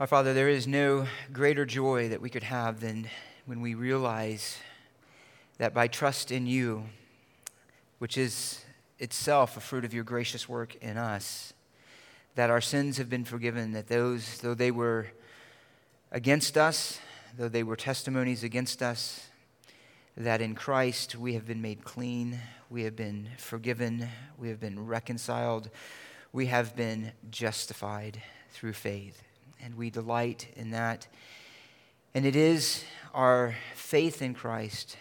Our Father, there is no greater joy that we could have than when we realize that by trust in you, which is itself a fruit of your gracious work in us, that our sins have been forgiven, that those, though they were against us, though they were testimonies against us, that in Christ we have been made clean, we have been forgiven, we have been reconciled, we have been justified through faith. And we delight in that. And it is our faith in Christ,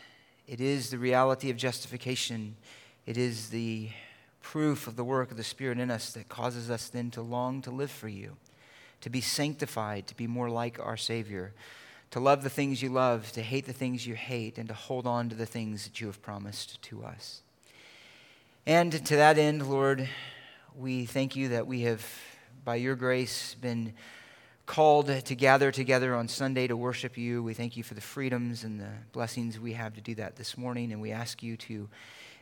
it is the reality of justification, it is the proof of the work of the Spirit in us that causes us then to long to live for you, to be sanctified, to be more like our Savior to love the things you love, to hate the things you hate, and to hold on to the things that you have promised to us. And to that end, Lord, we thank you that we have, by your grace, been called to gather together on Sunday to worship you. We thank you for the freedoms and the blessings we have to do that this morning, and we ask you to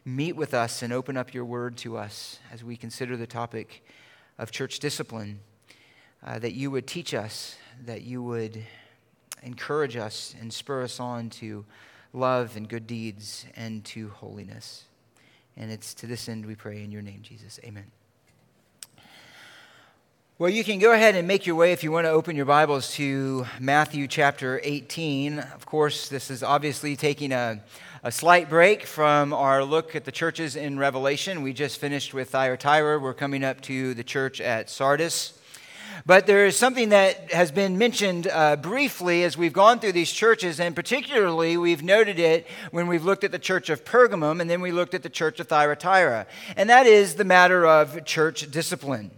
meet with us and open up your word to us as we consider the topic of church discipline. Uh, that you would teach us, that you would encourage us and spur us on to love and good deeds and to holiness. And it's to this end we pray in your name, Jesus. Amen. Well, you can go ahead and make your way if you want to open your Bibles to Matthew chapter 18. Of course, this is obviously taking a, a slight break from our look at the churches in Revelation. We just finished with Thyatira. We're coming up to the church at Sardis. But there is something that has been mentioned uh, briefly as we've gone through these churches, and particularly we've noted it when we've looked at the church of Pergamum and then we looked at the church of Thyatira. And that is the matter of church discipline.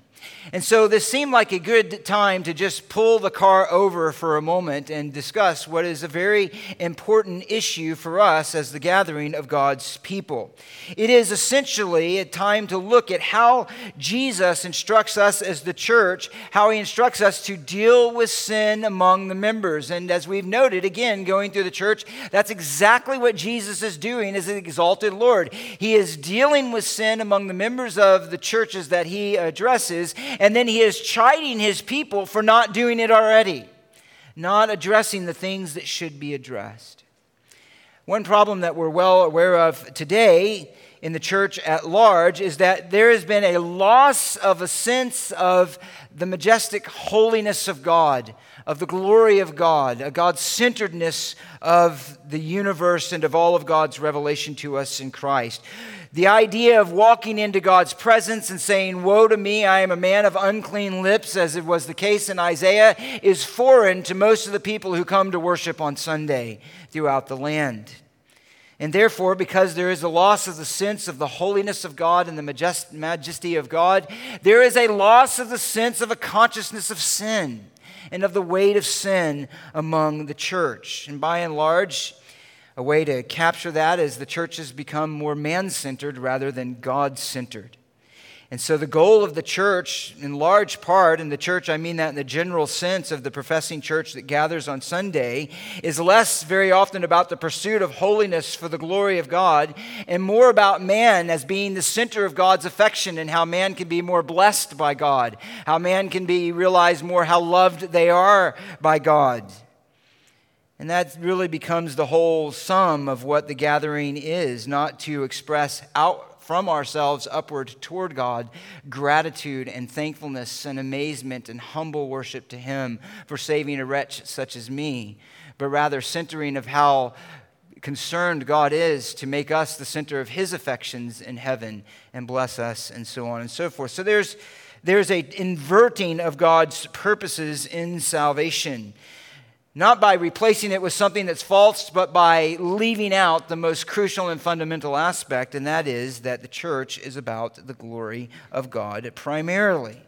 And so this seemed like a good time to just pull the car over for a moment and discuss what is a very important issue for us as the gathering of God's people. It is essentially a time to look at how Jesus instructs us as the church, how he instructs us to deal with sin among the members. And as we've noted again going through the church, that's exactly what Jesus is doing as an exalted Lord. He is dealing with sin among the members of the churches that he addresses and then he is chiding his people for not doing it already, not addressing the things that should be addressed. One problem that we're well aware of today in the church at large is that there has been a loss of a sense of the majestic holiness of God, of the glory of God, a God centeredness of the universe and of all of God's revelation to us in Christ. The idea of walking into God's presence and saying, Woe to me, I am a man of unclean lips, as it was the case in Isaiah, is foreign to most of the people who come to worship on Sunday throughout the land. And therefore, because there is a loss of the sense of the holiness of God and the majesty of God, there is a loss of the sense of a consciousness of sin and of the weight of sin among the church. And by and large, a way to capture that is the church has become more man centered rather than God centered. And so, the goal of the church, in large part, and the church, I mean that in the general sense of the professing church that gathers on Sunday, is less very often about the pursuit of holiness for the glory of God and more about man as being the center of God's affection and how man can be more blessed by God, how man can be realized more how loved they are by God. And that really becomes the whole sum of what the gathering is, not to express out from ourselves upward toward God gratitude and thankfulness and amazement and humble worship to Him for saving a wretch such as me, but rather centering of how concerned God is to make us the center of His affections in heaven and bless us and so on and so forth. So there's there's a inverting of God's purposes in salvation. Not by replacing it with something that's false, but by leaving out the most crucial and fundamental aspect, and that is that the church is about the glory of God primarily.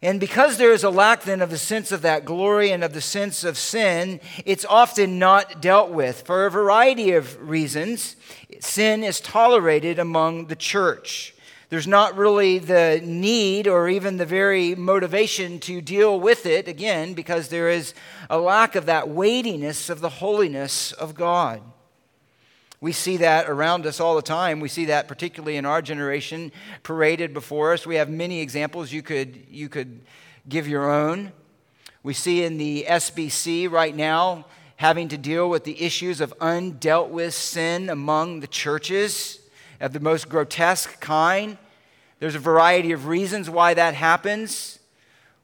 And because there is a lack then of the sense of that glory and of the sense of sin, it's often not dealt with. For a variety of reasons, sin is tolerated among the church. There's not really the need or even the very motivation to deal with it, again, because there is a lack of that weightiness of the holiness of God. We see that around us all the time. We see that particularly in our generation paraded before us. We have many examples. You could, you could give your own. We see in the SBC right now having to deal with the issues of undealt with sin among the churches of the most grotesque kind. There's a variety of reasons why that happens.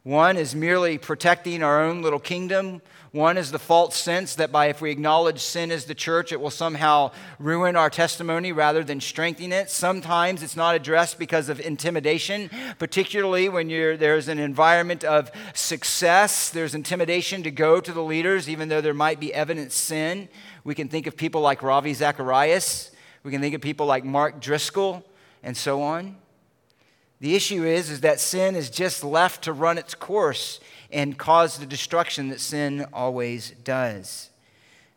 One is merely protecting our own little kingdom. One is the false sense that by if we acknowledge sin as the church, it will somehow ruin our testimony rather than strengthen it. Sometimes it's not addressed because of intimidation, particularly when there's an environment of success. There's intimidation to go to the leaders, even though there might be evident sin. We can think of people like Ravi Zacharias. We can think of people like Mark Driscoll and so on. The issue is, is that sin is just left to run its course and cause the destruction that sin always does.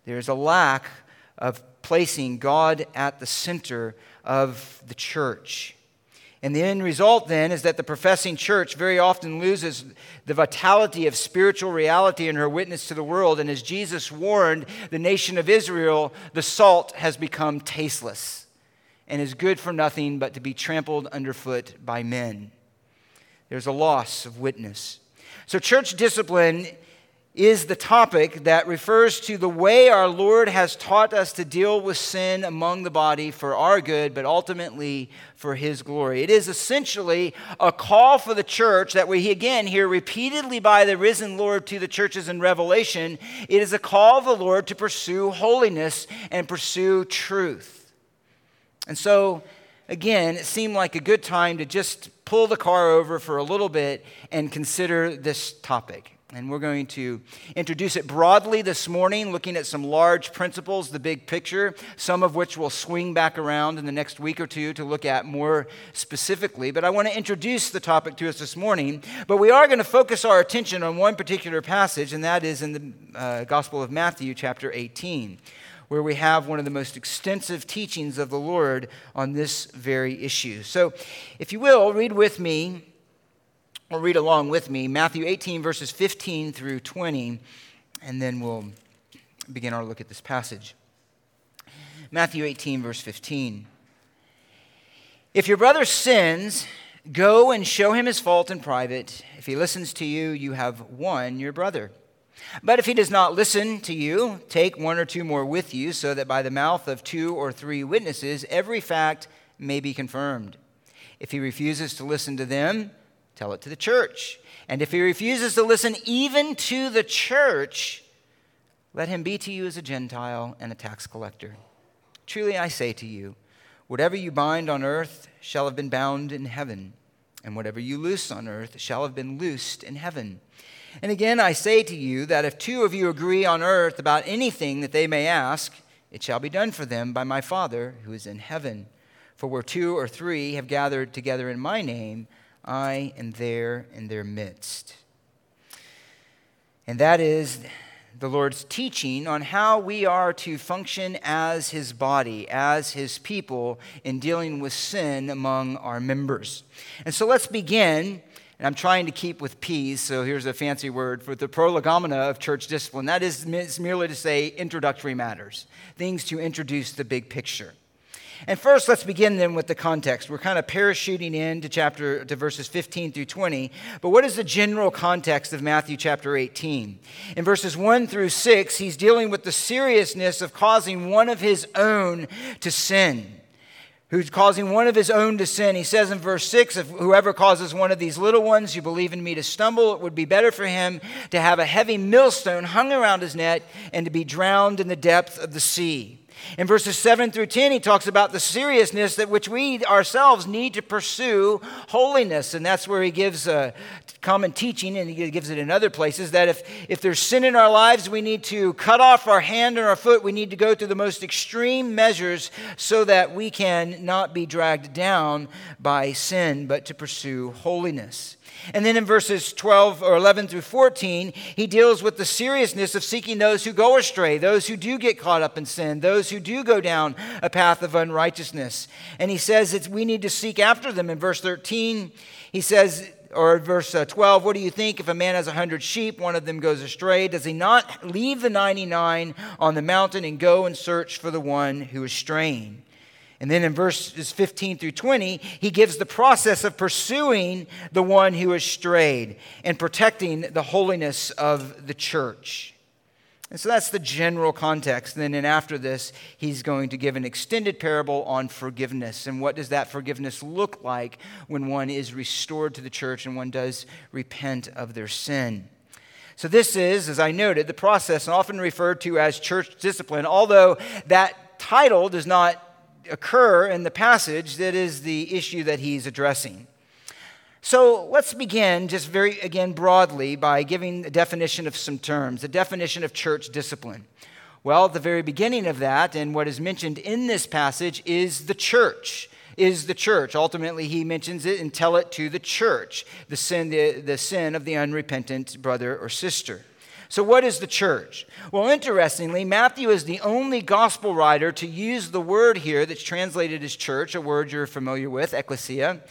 There's a lack of placing God at the center of the church. And the end result then is that the professing church very often loses the vitality of spiritual reality in her witness to the world. And as Jesus warned the nation of Israel, the salt has become tasteless and is good for nothing but to be trampled underfoot by men. There's a loss of witness. So, church discipline is the topic that refers to the way our Lord has taught us to deal with sin among the body for our good, but ultimately for His glory. It is essentially a call for the church that we again hear repeatedly by the risen Lord to the churches in Revelation. It is a call of the Lord to pursue holiness and pursue truth. And so, again, it seemed like a good time to just pull the car over for a little bit and consider this topic. And we're going to introduce it broadly this morning, looking at some large principles, the big picture, some of which will swing back around in the next week or two to look at more specifically. But I want to introduce the topic to us this morning. But we are going to focus our attention on one particular passage, and that is in the uh, Gospel of Matthew, chapter 18 where we have one of the most extensive teachings of the Lord on this very issue. So, if you will, read with me, or read along with me, Matthew 18, verses 15 through 20, and then we'll begin our look at this passage. Matthew 18, verse 15. If your brother sins, go and show him his fault in private. If he listens to you, you have won your brother. But if he does not listen to you, take one or two more with you, so that by the mouth of two or three witnesses every fact may be confirmed. If he refuses to listen to them, tell it to the church. And if he refuses to listen even to the church, let him be to you as a Gentile and a tax collector. Truly I say to you, whatever you bind on earth shall have been bound in heaven, and whatever you loose on earth shall have been loosed in heaven. And again, I say to you that if two of you agree on earth about anything that they may ask, it shall be done for them by my Father who is in heaven. For where two or three have gathered together in my name, I am there in their midst. And that is the Lord's teaching on how we are to function as His body, as His people, in dealing with sin among our members. And so let's begin and I'm trying to keep with P's, so here's a fancy word for the prolegomena of church discipline. That is merely to say introductory matters, things to introduce the big picture. And first, let's begin then with the context. We're kind of parachuting into chapter to verses 15 through 20. But what is the general context of Matthew chapter 18? In verses 1 through 6, he's dealing with the seriousness of causing one of his own to sin who's causing one of his own to sin. He says in verse 6 If whoever causes one of these little ones you believe in me to stumble, it would be better for him to have a heavy millstone hung around his neck and to be drowned in the depth of the sea. In verses 7 through 10, he talks about the seriousness that which we ourselves need to pursue holiness. And that's where he gives a common teaching, and he gives it in other places, that if, if there's sin in our lives, we need to cut off our hand and our foot. We need to go through the most extreme measures so that we can not be dragged down by sin, but to pursue holiness. And then in verses 12 or 11 through 14, he deals with the seriousness of seeking those who go astray, those who do get caught up in sin, those who do go down a path of unrighteousness. And he says that we need to seek after them. In verse 13, he says, or verse uh, 12, what do you think if a man has a hundred sheep, one of them goes astray? Does he not leave the 99 on the mountain and go and search for the one who is straying? And then in verses 15 through 20, he gives the process of pursuing the one who has strayed and protecting the holiness of the church. And so that's the general context. And then after this, he's going to give an extended parable on forgiveness. And what does that forgiveness look like when one is restored to the church and one does repent of their sin? So, this is, as I noted, the process often referred to as church discipline, although that title does not occur in the passage, that is the issue that he's addressing. So let's begin just very, again, broadly by giving a definition of some terms, the definition of church discipline. Well, the very beginning of that, and what is mentioned in this passage, is the church. Is the church. Ultimately, he mentions it and tell it to the church, the sin, the, the sin of the unrepentant brother or sister. So, what is the church? Well, interestingly, Matthew is the only gospel writer to use the word here that's translated as church, a word you're familiar with, ecclesia.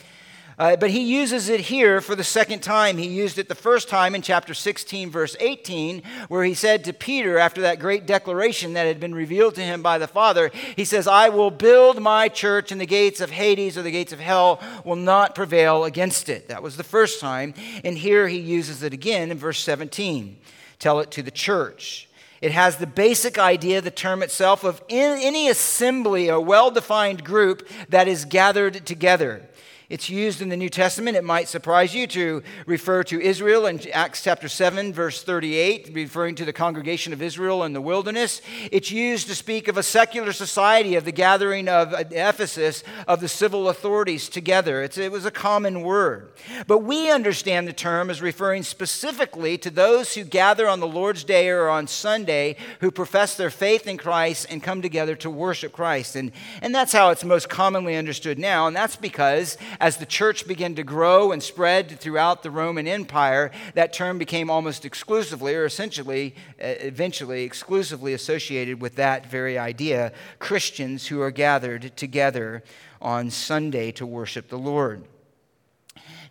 Uh, but he uses it here for the second time. He used it the first time in chapter 16, verse 18, where he said to Peter, after that great declaration that had been revealed to him by the Father, he says, I will build my church, and the gates of Hades or the gates of hell will not prevail against it. That was the first time. And here he uses it again in verse 17. Tell it to the church. It has the basic idea, the term itself, of any assembly, a well defined group that is gathered together. It's used in the New Testament. It might surprise you to refer to Israel in Acts chapter 7, verse 38, referring to the congregation of Israel in the wilderness. It's used to speak of a secular society, of the gathering of uh, Ephesus, of the civil authorities together. It's, it was a common word. But we understand the term as referring specifically to those who gather on the Lord's Day or on Sunday who profess their faith in Christ and come together to worship Christ. And, and that's how it's most commonly understood now. And that's because as the church began to grow and spread throughout the Roman Empire, that term became almost exclusively, or essentially, uh, eventually, exclusively associated with that very idea Christians who are gathered together on Sunday to worship the Lord.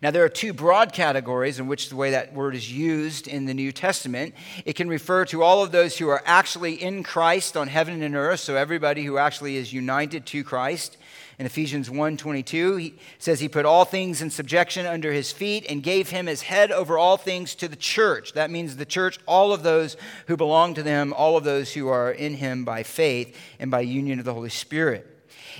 Now, there are two broad categories in which the way that word is used in the New Testament. It can refer to all of those who are actually in Christ on heaven and earth, so everybody who actually is united to Christ. In Ephesians 1:22, he says he put all things in subjection under his feet and gave him his head over all things to the church. That means the church, all of those who belong to them, all of those who are in him by faith and by union of the Holy Spirit.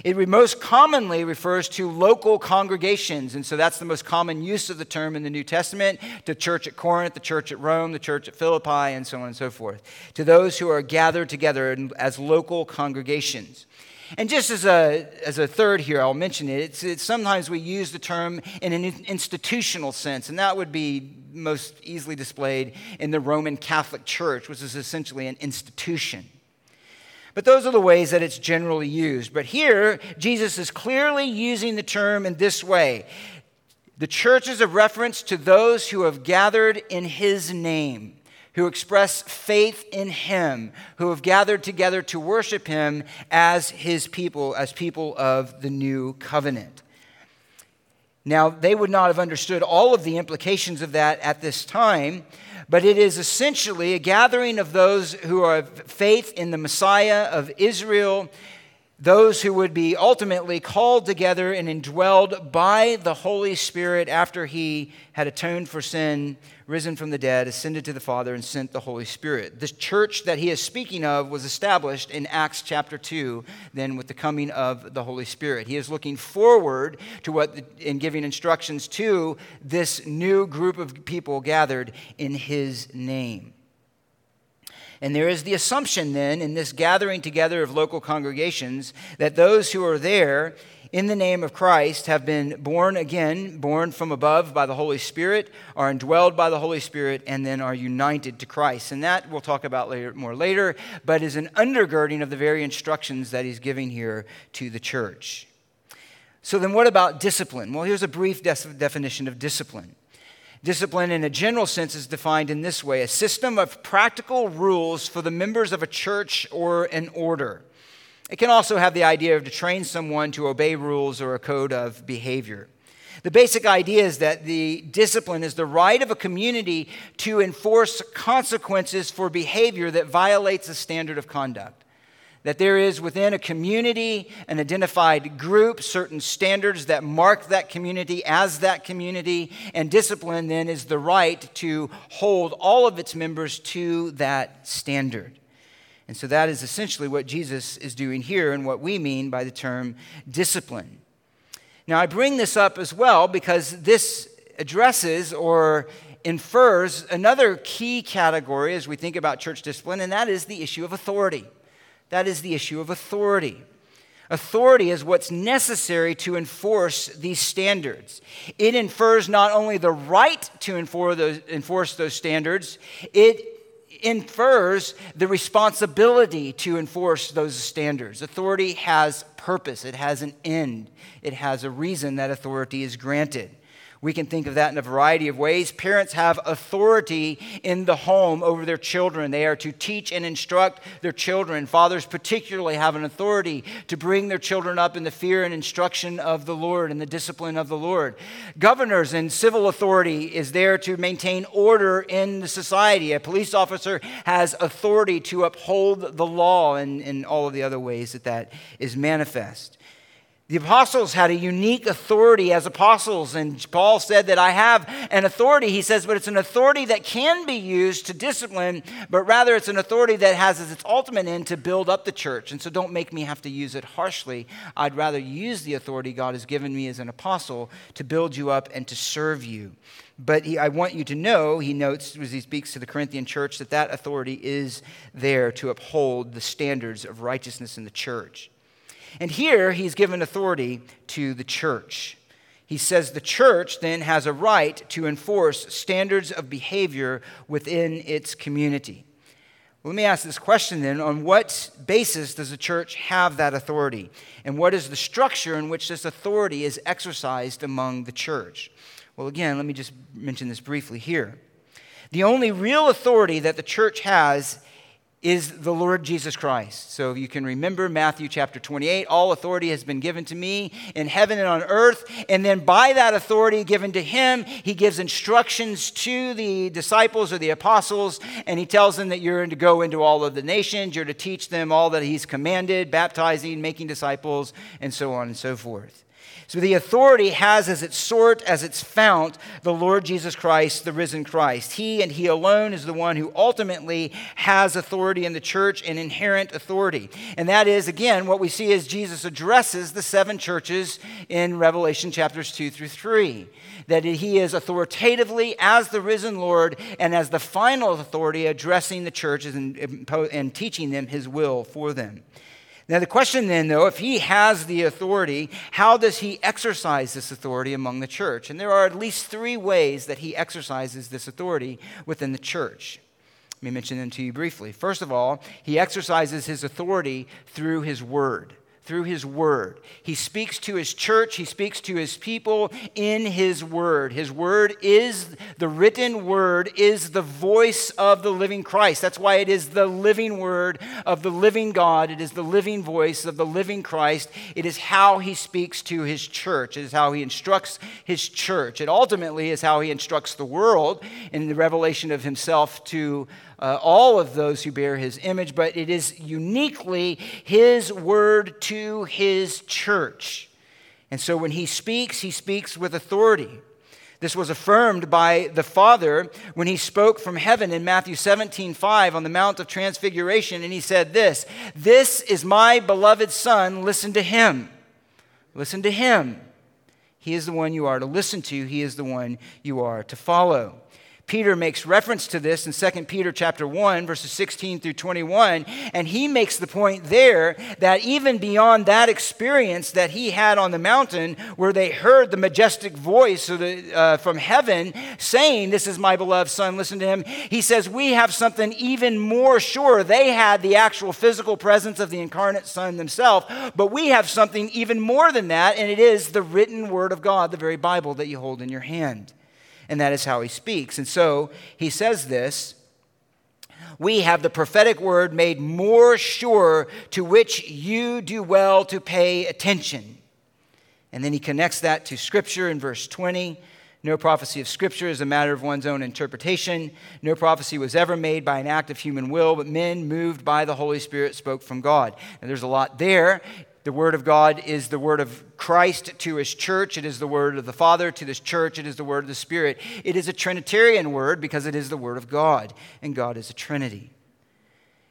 It most commonly refers to local congregations, and so that's the most common use of the term in the New Testament the church at Corinth, the church at Rome, the church at Philippi, and so on and so forth. To those who are gathered together as local congregations. And just as a, as a third here, I'll mention it. It's, it's, sometimes we use the term in an institutional sense, and that would be most easily displayed in the Roman Catholic Church, which is essentially an institution. But those are the ways that it's generally used. But here, Jesus is clearly using the term in this way the church is a reference to those who have gathered in his name who express faith in him, who have gathered together to worship him as his people, as people of the new covenant. Now, they would not have understood all of the implications of that at this time, but it is essentially a gathering of those who have faith in the Messiah of Israel those who would be ultimately called together and indwelled by the Holy Spirit after he had atoned for sin, risen from the dead, ascended to the Father, and sent the Holy Spirit. The church that he is speaking of was established in Acts chapter 2, then with the coming of the Holy Spirit. He is looking forward to what, in giving instructions to this new group of people gathered in his name. And there is the assumption then in this gathering together of local congregations that those who are there in the name of Christ have been born again, born from above by the Holy Spirit, are indwelled by the Holy Spirit, and then are united to Christ. And that we'll talk about later, more later, but is an undergirding of the very instructions that he's giving here to the church. So then, what about discipline? Well, here's a brief definition of discipline. Discipline, in a general sense, is defined in this way a system of practical rules for the members of a church or an order. It can also have the idea of to train someone to obey rules or a code of behavior. The basic idea is that the discipline is the right of a community to enforce consequences for behavior that violates a standard of conduct. that there is within a community an identified group, certain standards that mark that community as that community, and discipline then is the right to hold all of its members to that standard. And so that is essentially what Jesus is doing here and what we mean by the term discipline. Now, I bring this up as well because this addresses or infers another key category as we think about church discipline, and that is the issue of authority. That is the issue of authority. Authority is what's necessary to enforce these standards. It infers not only the right to enforce those, standards, it infers the responsibility to enforce those standards. Authority has purpose, it has an end, it has a reason that authority is granted. We can think of that in a variety of ways. Parents have authority in the home over their children. They are to teach and instruct their children. Fathers, particularly, have an authority to bring their children up in the fear and instruction of the Lord and the discipline of the Lord. Governors and civil authority is there to maintain order in the society. A police officer has authority to uphold the law and, and all of the other ways that that is manifest. The apostles had a unique authority as apostles, and Paul said that I have an authority, he says, but it's an authority that can be used to discipline, but rather it's an authority that has as its ultimate end to build up the church. And so don't make me have to use it harshly. I'd rather use the authority God has given me as an apostle to build you up and to serve you. But he, I want you to know, he notes as he speaks to the Corinthian church, that that authority is there to uphold the standards of righteousness in the church. And here he's given authority to the church. He says the church then has a right to enforce standards of behavior within its community. Let me ask this question then on what basis does the church have that authority? And what is the structure in which this authority is exercised among the church? Well, again, let me just mention this briefly here. The only real authority that the church has is the Lord Jesus Christ. So you can remember Matthew chapter 28 all authority has been given to me in heaven and on earth. And then by that authority given to him, he gives instructions to the disciples or the apostles, and he tells them that you're to go into all of the nations, you're to teach them all that he's commanded, baptizing, making disciples, and so on and so forth. So the authority has as its sort, as its fount, the Lord Jesus Christ, the risen Christ. He and He alone is the one who ultimately has authority in the church, an inherent authority. And that is, again, what we see as Jesus addresses the seven churches in Revelation chapters 2 through 3. That He is authoritatively, as the risen Lord, and as the final authority, addressing the churches and, and teaching them His will for them. Now, the question then, though, if he has the authority, how does he exercise this authority among the church? And there are at least three ways that he exercises this authority within the church. Let me mention them to you briefly. First of all, he exercises his authority through his word through his word. He speaks to his church, he speaks to his people in his word. His word is the written word, is the voice of the living Christ. That's why it is the living word of the living God. It is the living voice of the living Christ. It is how he speaks to his church, it is how he instructs his church. It ultimately is how he instructs the world in the revelation of himself to uh, all of those who bear his image, but it is uniquely his word to his church. And so when he speaks, he speaks with authority. This was affirmed by the Father when he spoke from heaven in Matthew 17, 5 on the Mount of Transfiguration, and he said this This is my beloved Son, listen to him. Listen to him. He is the one you are to listen to, he is the one you are to follow. Peter makes reference to this in 2 Peter chapter 1 verses 16 through 21 and he makes the point there that even beyond that experience that he had on the mountain where they heard the majestic voice the, uh, from heaven saying this is my beloved son listen to him he says we have something even more sure. They had the actual physical presence of the incarnate son themselves but we have something even more than that and it is the written word of God the very bible that you hold in your hand and that is how he speaks. And so he says this we have the prophetic word made more sure, to which you do well to pay attention. And then he connects that to scripture in verse 20. No prophecy of Scripture is a matter of one's own interpretation. No prophecy was ever made by an act of human will, but men moved by the Holy Spirit spoke from God. And there's a lot there. The Word of God is the Word of Christ to His church. It is the Word of the Father to this church. It is the Word of the Spirit. It is a Trinitarian Word because it is the Word of God, and God is a Trinity.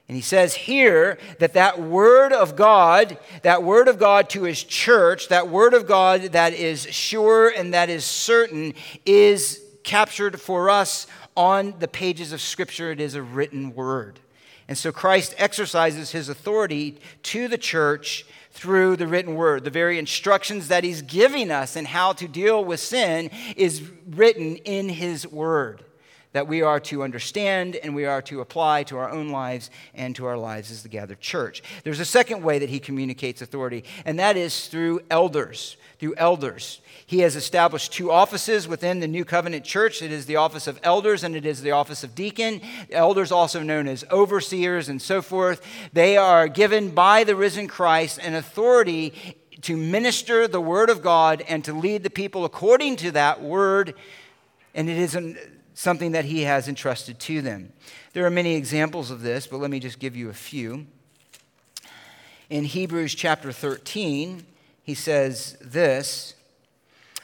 And he says here that that word of God, that word of God to his church, that word of God that is sure and that is certain, is captured for us on the pages of Scripture. It is a written word. And so Christ exercises his authority to the church through the written word. The very instructions that he's giving us in how to deal with sin is written in his word that we are to understand and we are to apply to our own lives and to our lives as the gathered church. There's a second way that he communicates authority, and that is through elders. Through elders. He has established two offices within the New Covenant Church. It is the office of elders and it is the office of deacon. Elders, also known as overseers and so forth, they are given by the risen Christ an authority to minister the word of God and to lead the people according to that word. And it is an something that he has entrusted to them. There are many examples of this, but let me just give you a few. In Hebrews chapter 13, he says this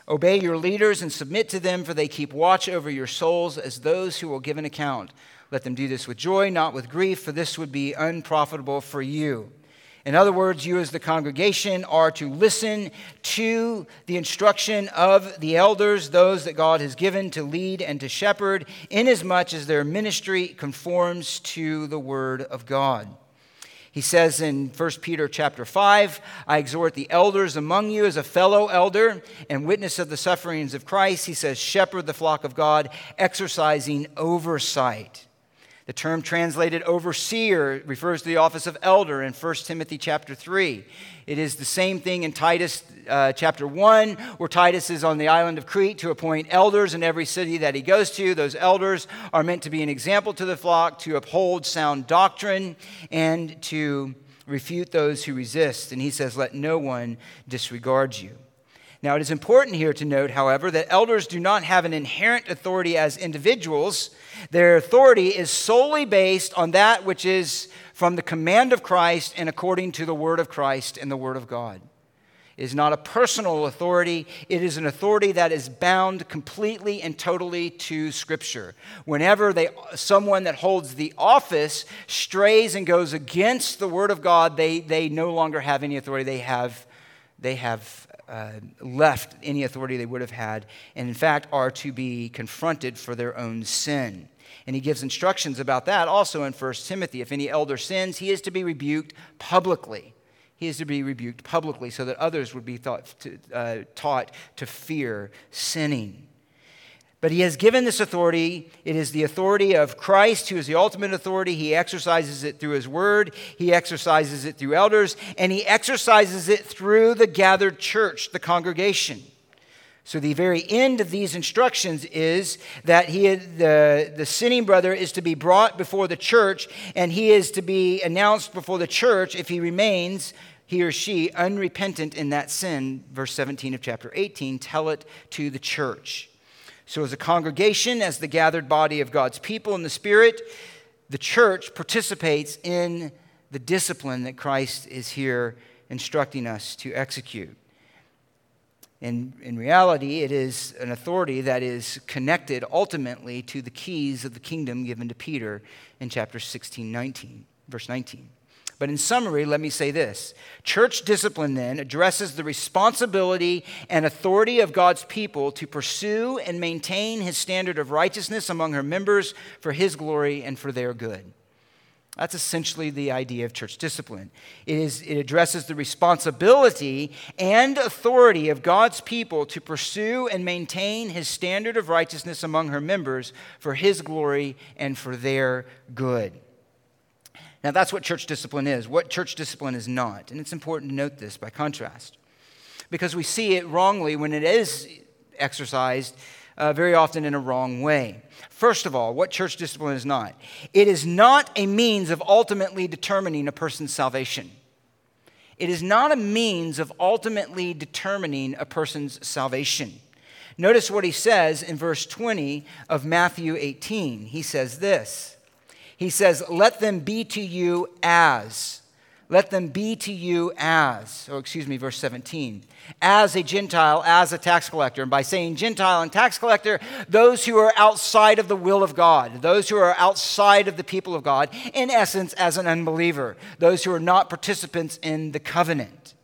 Obey your leaders and submit to them, for they keep watch over your souls as those who will give an account. Let them do this with joy, not with grief, for this would be unprofitable for you. In other words, you as the congregation are to listen to the instruction of the elders, those that God has given to lead and to shepherd, inasmuch as their ministry conforms to the word of God. He says in 1 Peter chapter 5, I exhort the elders among you as a fellow elder and witness of the sufferings of Christ. He says, shepherd the flock of God, exercising oversight. The term translated overseer refers to the office of elder in 1 Timothy chapter 3. It is the same thing in Titus uh, chapter 1, where Titus is on the island of Crete to appoint elders in every city that he goes to. Those elders are meant to be an example to the flock, to uphold sound doctrine, and to refute those who resist. And he says, Let no one disregard you. Now, it is important here to note, however, that elders do not have an inherent authority as individuals. Their authority is solely based on that which is from the command of Christ and according to the word of Christ and the word of God. It is not a personal authority, it is an authority that is bound completely and totally to Scripture. Whenever they, someone that holds the office strays and goes against the word of God, they, they no longer have any authority. They have, they have uh, left any authority they would have had, and in fact are to be confronted for their own sin. And he gives instructions about that also in 1 Timothy. If any elder sins, he is to be rebuked publicly. He is to be rebuked publicly so that others would be to, uh, taught to fear sinning. But he has given this authority. It is the authority of Christ, who is the ultimate authority. He exercises it through his word, he exercises it through elders, and he exercises it through the gathered church, the congregation. So, the very end of these instructions is that he, the, the sinning brother is to be brought before the church, and he is to be announced before the church if he remains, he or she, unrepentant in that sin. Verse 17 of chapter 18 tell it to the church. So, as a congregation, as the gathered body of God's people in the Spirit, the church participates in the discipline that Christ is here instructing us to execute. In, in reality, it is an authority that is connected ultimately to the keys of the kingdom given to Peter in chapter 16, 19, verse 19. But in summary, let me say this Church discipline then addresses the responsibility and authority of God's people to pursue and maintain his standard of righteousness among her members for his glory and for their good. That's essentially the idea of church discipline. It, is, it addresses the responsibility and authority of God's people to pursue and maintain his standard of righteousness among her members for his glory and for their good. Now, that's what church discipline is. What church discipline is not. And it's important to note this by contrast, because we see it wrongly when it is exercised uh, very often in a wrong way. First of all, what church discipline is not it is not a means of ultimately determining a person's salvation. It is not a means of ultimately determining a person's salvation. Notice what he says in verse 20 of Matthew 18. He says this He says, Let them be to you as. Let them be to you as, or excuse me, verse 17, as a Gentile, as a tax collector. And by saying Gentile and tax collector, those who are outside of the will of God, those who are outside of the people of God, in essence, as an unbeliever, those who are not participants in the covenant.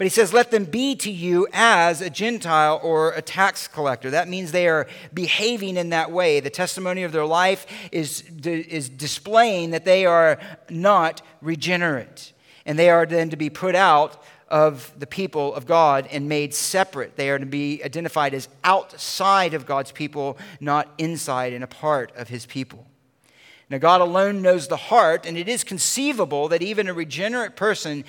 But he says, let them be to you as a Gentile or a tax collector. That means they are behaving in that way. The testimony of their life is, is displaying that they are not regenerate. And they are then to be put out of the people of God and made separate. They are to be identified as outside of God's people, not inside and a part of his people. Now, God alone knows the heart, and it is conceivable that even a regenerate person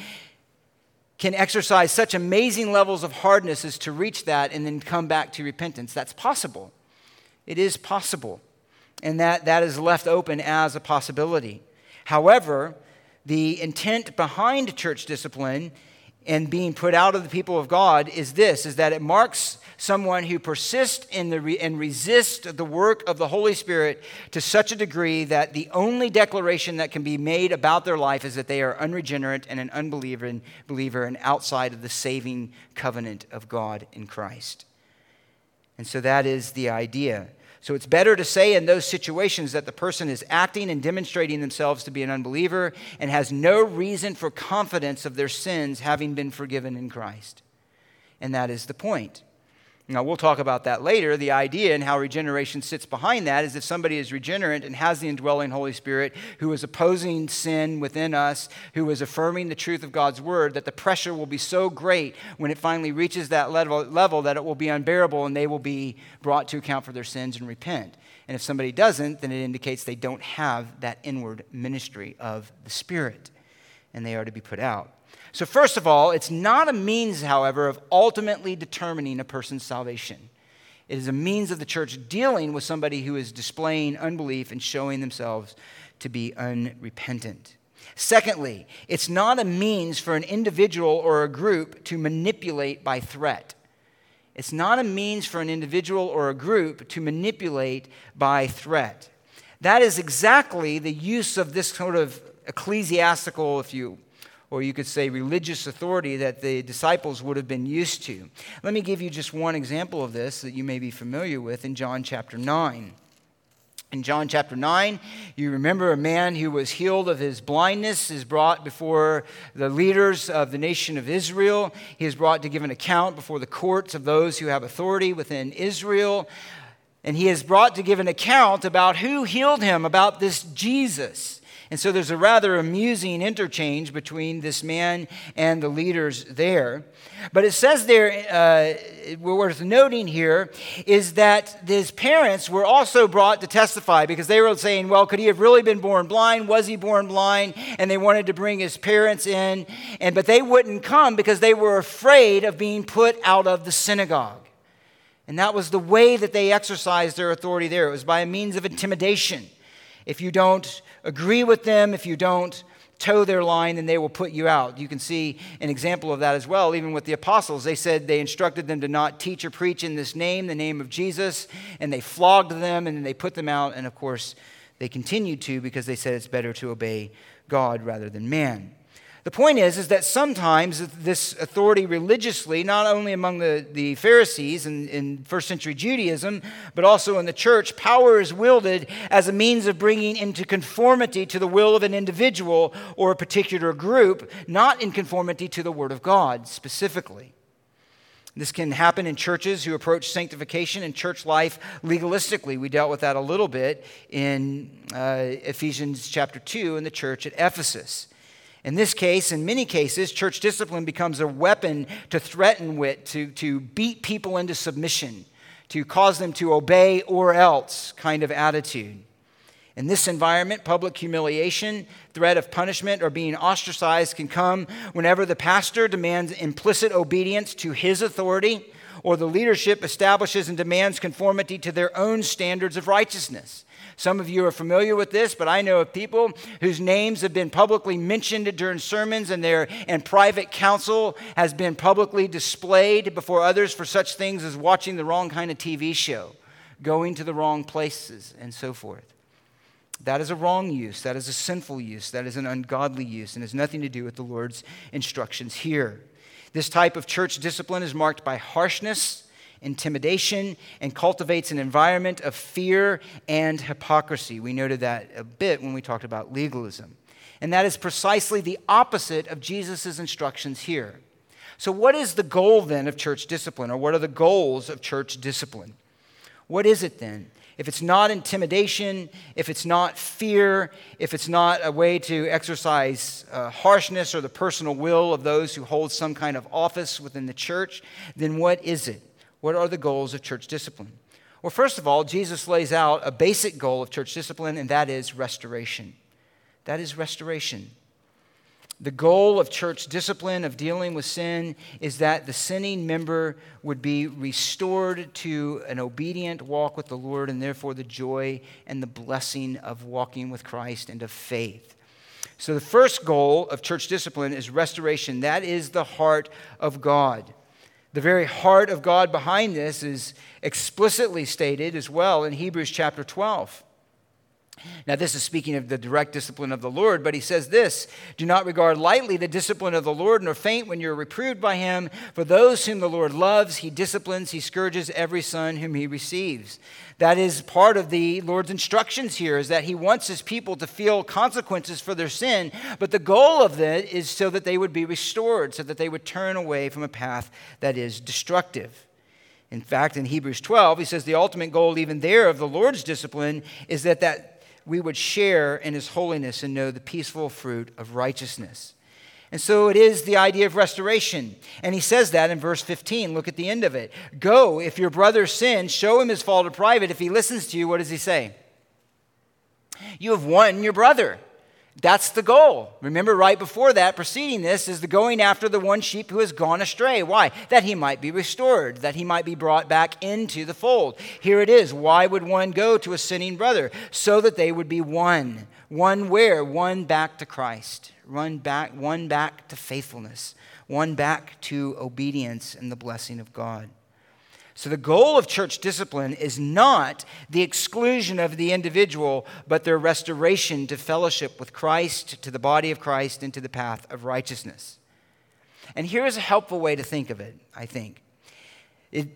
can exercise such amazing levels of hardness as to reach that and then come back to repentance. That's possible. It is possible. And that, that is left open as a possibility. However, the intent behind church discipline and being put out of the people of God is this is that it marks someone who persists in the re- and resists the work of the Holy Spirit to such a degree that the only declaration that can be made about their life is that they are unregenerate and an unbeliever and, believer and outside of the saving covenant of God in Christ. And so that is the idea. So it's better to say in those situations that the person is acting and demonstrating themselves to be an unbeliever and has no reason for confidence of their sins having been forgiven in Christ. And that is the point. Now, we'll talk about that later. The idea and how regeneration sits behind that is if somebody is regenerate and has the indwelling Holy Spirit who is opposing sin within us, who is affirming the truth of God's word, that the pressure will be so great when it finally reaches that level, level that it will be unbearable and they will be brought to account for their sins and repent. And if somebody doesn't, then it indicates they don't have that inward ministry of the Spirit and they are to be put out. So, first of all, it's not a means, however, of ultimately determining a person's salvation. It is a means of the church dealing with somebody who is displaying unbelief and showing themselves to be unrepentant. Secondly, it's not a means for an individual or a group to manipulate by threat. It's not a means for an individual or a group to manipulate by threat. That is exactly the use of this sort of ecclesiastical, if you or you could say religious authority that the disciples would have been used to. Let me give you just one example of this that you may be familiar with in John chapter 9. In John chapter 9, you remember a man who was healed of his blindness is brought before the leaders of the nation of Israel. He is brought to give an account before the courts of those who have authority within Israel. And he is brought to give an account about who healed him, about this Jesus. And so there's a rather amusing interchange between this man and the leaders there. But it says there, uh, worth noting here, is that his parents were also brought to testify because they were saying, well, could he have really been born blind? Was he born blind? And they wanted to bring his parents in, and, but they wouldn't come because they were afraid of being put out of the synagogue. And that was the way that they exercised their authority there. It was by means of intimidation. If you don't agree with them, if you don't toe their line, then they will put you out. You can see an example of that as well, even with the apostles. They said they instructed them to not teach or preach in this name, the name of Jesus, and they flogged them and they put them out. And of course, they continued to because they said it's better to obey God rather than man. The point is, is that sometimes this authority religiously, not only among the, the Pharisees in, in first century Judaism, but also in the church, power is wielded as a means of bringing into conformity to the will of an individual or a particular group, not in conformity to the Word of God specifically. This can happen in churches who approach sanctification and church life legalistically. We dealt with that a little bit in uh, Ephesians chapter 2 in the church at Ephesus. In this case, in many cases, church discipline becomes a weapon to threaten with, to, to beat people into submission, to cause them to obey or else kind of attitude. In this environment, public humiliation, threat of punishment, or being ostracized can come whenever the pastor demands implicit obedience to his authority or the leadership establishes and demands conformity to their own standards of righteousness. Some of you are familiar with this, but I know of people whose names have been publicly mentioned during sermons and their and private counsel has been publicly displayed before others for such things as watching the wrong kind of TV show, going to the wrong places, and so forth. That is a wrong use. That is a sinful use. That is an ungodly use and has nothing to do with the Lord's instructions here. This type of church discipline is marked by harshness intimidation, and cultivates an environment of fear and hypocrisy. We noted that a bit when we talked about legalism. And that is precisely the opposite of Jesus' instructions here. So, what is the goal then of church discipline, or what are the goals of church discipline? What is it then? If it's not intimidation, if it's not fear, if it's not a way to exercise uh, harshness or the personal will of those who hold some kind of office within the church, then what is it? What are the goals of church discipline? Well, first of all, Jesus lays out a basic goal of church discipline, and that is restoration. That is restoration. The goal of church discipline, of dealing with sin, is that the sinning member would be restored to an obedient walk with the Lord and therefore the joy and the blessing of walking with Christ and of faith. So, the first goal of church discipline is restoration. That is the heart of God. The very heart of God behind this is explicitly stated as well in Hebrews chapter 12. Now, this is speaking of the direct discipline of the Lord, but he says this Do not regard lightly the discipline of the Lord, nor faint when you're reproved by him. For those whom the Lord loves, he disciplines, he scourges every son whom he receives. That is part of the Lord's instructions here, is that he wants his people to feel consequences for their sin, but the goal of that is so that they would be restored, so that they would turn away from a path that is destructive. In fact, in Hebrews 12, he says the ultimate goal, even there, of the Lord's discipline is that that we would share in his holiness and know the peaceful fruit of righteousness. And so it is the idea of restoration. And he says that in verse 15. Look at the end of it. Go, if your brother sins, show him his fault in private. If he listens to you, what does he say? You have won your brother. That's the goal. Remember, right before that, preceding this, is the going after the one sheep who has gone astray. Why? That he might be restored, that he might be brought back into the fold. Here it is. Why would one go to a sinning brother? So that they would be won. Won where? Won back to Christ. Won back, won back to faithfulness. Won back to obedience and the blessing of God. So, the goal of church discipline is not the exclusion of the individual, but their restoration to fellowship with Christ, to the body of Christ, and to the path of righteousness. And here is a helpful way to think of it, I think. It,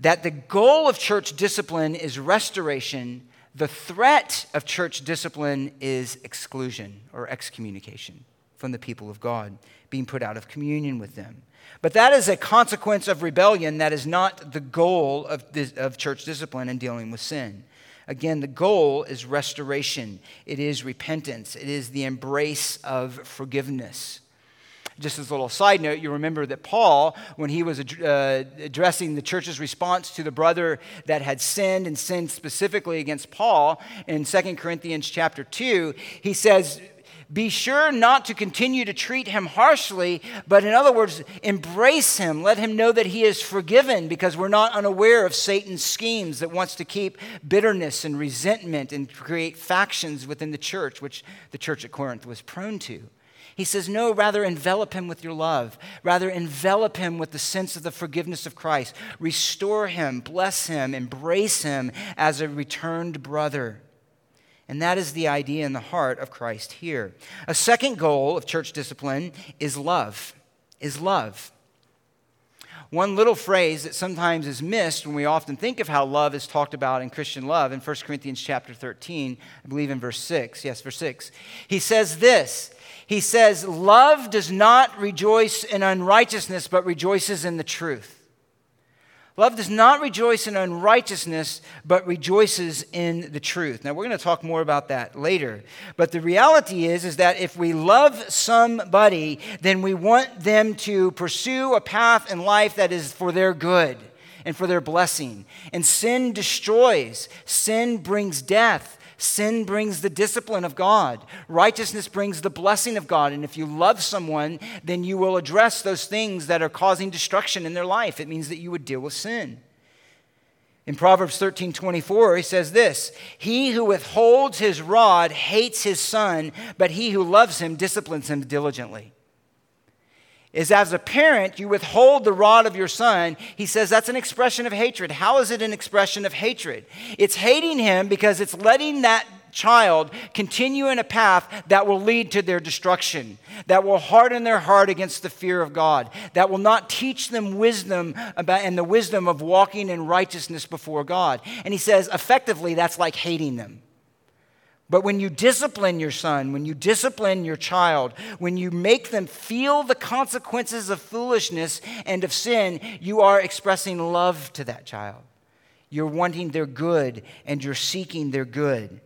that the goal of church discipline is restoration, the threat of church discipline is exclusion or excommunication from the people of God, being put out of communion with them. But that is a consequence of rebellion. That is not the goal of, of church discipline and dealing with sin. Again, the goal is restoration, it is repentance, it is the embrace of forgiveness. Just as a little side note, you remember that Paul, when he was uh, addressing the church's response to the brother that had sinned and sinned specifically against Paul in 2 Corinthians chapter 2, he says, be sure not to continue to treat him harshly, but in other words, embrace him. Let him know that he is forgiven because we're not unaware of Satan's schemes that wants to keep bitterness and resentment and create factions within the church, which the church at Corinth was prone to. He says, No, rather envelop him with your love. Rather envelop him with the sense of the forgiveness of Christ. Restore him, bless him, embrace him as a returned brother. And that is the idea in the heart of Christ here. A second goal of church discipline is love. Is love. One little phrase that sometimes is missed when we often think of how love is talked about in Christian love in 1 Corinthians chapter 13, I believe in verse 6. Yes, verse 6. He says this. He says, Love does not rejoice in unrighteousness, but rejoices in the truth. Love does not rejoice in unrighteousness, but rejoices in the truth. Now, we're going to talk more about that later. But the reality is, is that if we love somebody, then we want them to pursue a path in life that is for their good and for their blessing. And sin destroys, sin brings death, Sin brings the discipline of God, righteousness brings the blessing of God. And if you love someone, then you will address those things that are causing destruction in their life. It means that you would deal with sin. In Proverbs 13 24, he says this He who withholds his rod hates his son, but he who loves him disciplines him diligently is as a parent, you withhold the rod of your son. He says that's an expression of hatred. How is it an expression of hatred? It's hating him because it's letting that child continue in a path that will lead to their destruction, that will harden their heart against the fear of God, that will not teach them wisdom about and the wisdom of walking in righteousness before God. And he says effectively that's like hating them. But when you discipline your son, when you discipline your child, when you make them feel the consequences of foolishness and of sin, you are expressing love to that child. You're wanting their good and you're seeking their good.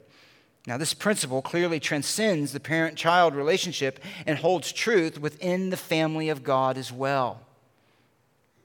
Now, this principle clearly transcends the parent child relationship and holds truth within the family of God as well.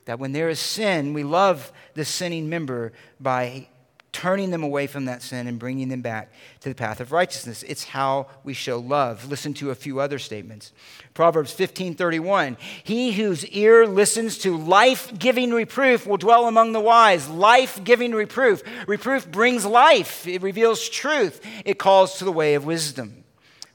That when there is sin, we love the sinning member by turning them away from that sin and bringing them back to the path of righteousness. It's how we show love. Listen to a few other statements. Proverbs 15:31. He whose ear listens to life-giving reproof will dwell among the wise. Life-giving reproof. Reproof brings life. It reveals truth. It calls to the way of wisdom.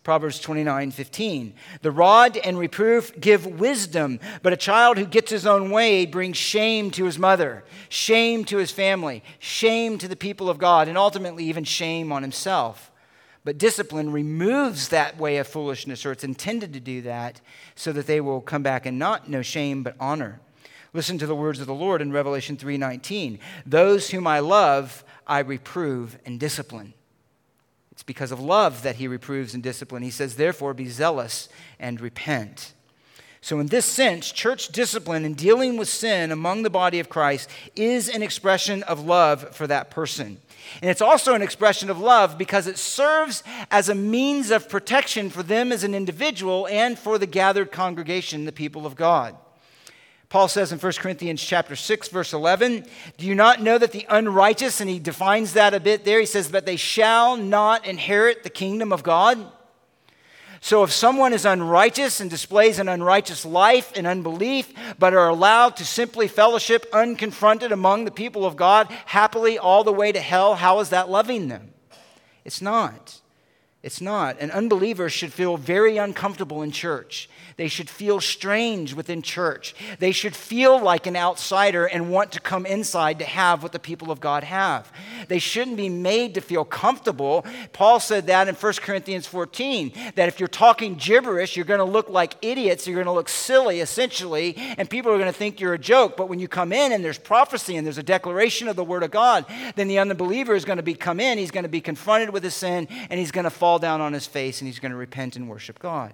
Proverbs 29 15. The rod and reproof give wisdom, but a child who gets his own way brings shame to his mother, shame to his family, shame to the people of God, and ultimately even shame on himself. But discipline removes that way of foolishness, or it's intended to do that, so that they will come back and not know shame, but honor. Listen to the words of the Lord in Revelation 3:19. Those whom I love, I reprove and discipline. It's because of love that he reproves and disciplines. He says, therefore, be zealous and repent. So, in this sense, church discipline in dealing with sin among the body of Christ is an expression of love for that person. And it's also an expression of love because it serves as a means of protection for them as an individual and for the gathered congregation, the people of God. Paul says in 1 Corinthians chapter 6 verse 11, "Do you not know that the unrighteous and he defines that a bit there. He says, "But they shall not inherit the kingdom of God." So if someone is unrighteous and displays an unrighteous life and unbelief, but are allowed to simply fellowship unconfronted among the people of God happily all the way to hell, how is that loving them? It's not. It's not. An unbeliever should feel very uncomfortable in church. They should feel strange within church. They should feel like an outsider and want to come inside to have what the people of God have. They shouldn't be made to feel comfortable. Paul said that in 1 Corinthians 14 that if you're talking gibberish, you're going to look like idiots, you're going to look silly essentially, and people are going to think you're a joke. But when you come in and there's prophecy and there's a declaration of the word of God, then the unbeliever is going to be come in, he's going to be confronted with his sin, and he's going to fall down on his face and he's going to repent and worship God.